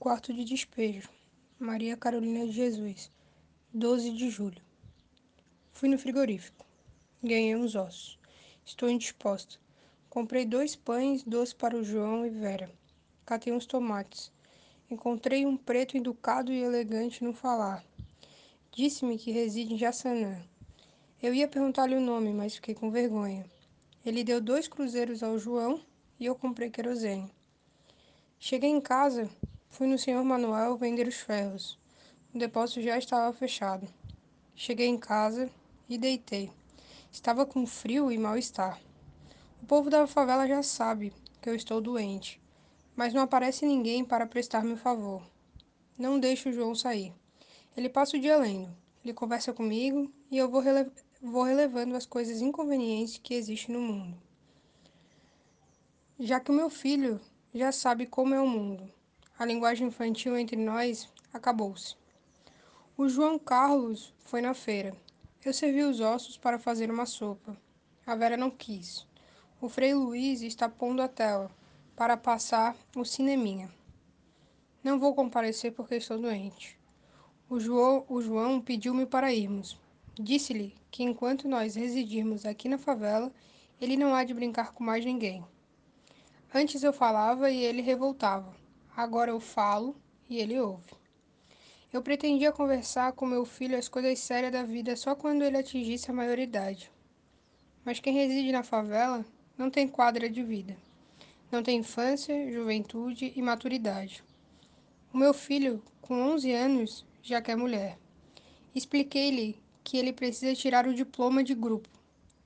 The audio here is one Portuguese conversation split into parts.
Quarto de despejo. Maria Carolina de Jesus. 12 de julho. Fui no frigorífico. Ganhei uns ossos. Estou indisposta. Comprei dois pães doce para o João e Vera. Catei uns tomates. Encontrei um preto educado e elegante no falar. Disse-me que reside em Jaçanã. Eu ia perguntar-lhe o nome, mas fiquei com vergonha. Ele deu dois cruzeiros ao João e eu comprei querosene. Cheguei em casa, fui no senhor Manuel vender os ferros. O depósito já estava fechado. Cheguei em casa e deitei. Estava com frio e mal-estar. O povo da favela já sabe que eu estou doente, mas não aparece ninguém para prestar-me o favor. Não deixo o João sair. Ele passa o dia lendo. Ele conversa comigo e eu vou, rele vou relevando as coisas inconvenientes que existem no mundo. Já que o meu filho já sabe como é o mundo. A linguagem infantil entre nós acabou-se. O João Carlos foi na feira. Eu servi os ossos para fazer uma sopa. A Vera não quis. O Frei Luiz está pondo a tela para passar o cineminha. Não vou comparecer porque estou doente. O João, o João pediu-me para irmos. Disse-lhe que enquanto nós residirmos aqui na favela, ele não há de brincar com mais ninguém. Antes eu falava e ele revoltava. Agora eu falo e ele ouve. Eu pretendia conversar com meu filho as coisas sérias da vida só quando ele atingisse a maioridade. Mas quem reside na favela não tem quadra de vida. Não tem infância, juventude e maturidade. O meu filho, com 11 anos, já quer mulher. Expliquei-lhe que ele precisa tirar o diploma de grupo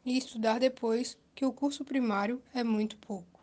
e estudar depois, que o curso primário é muito pouco.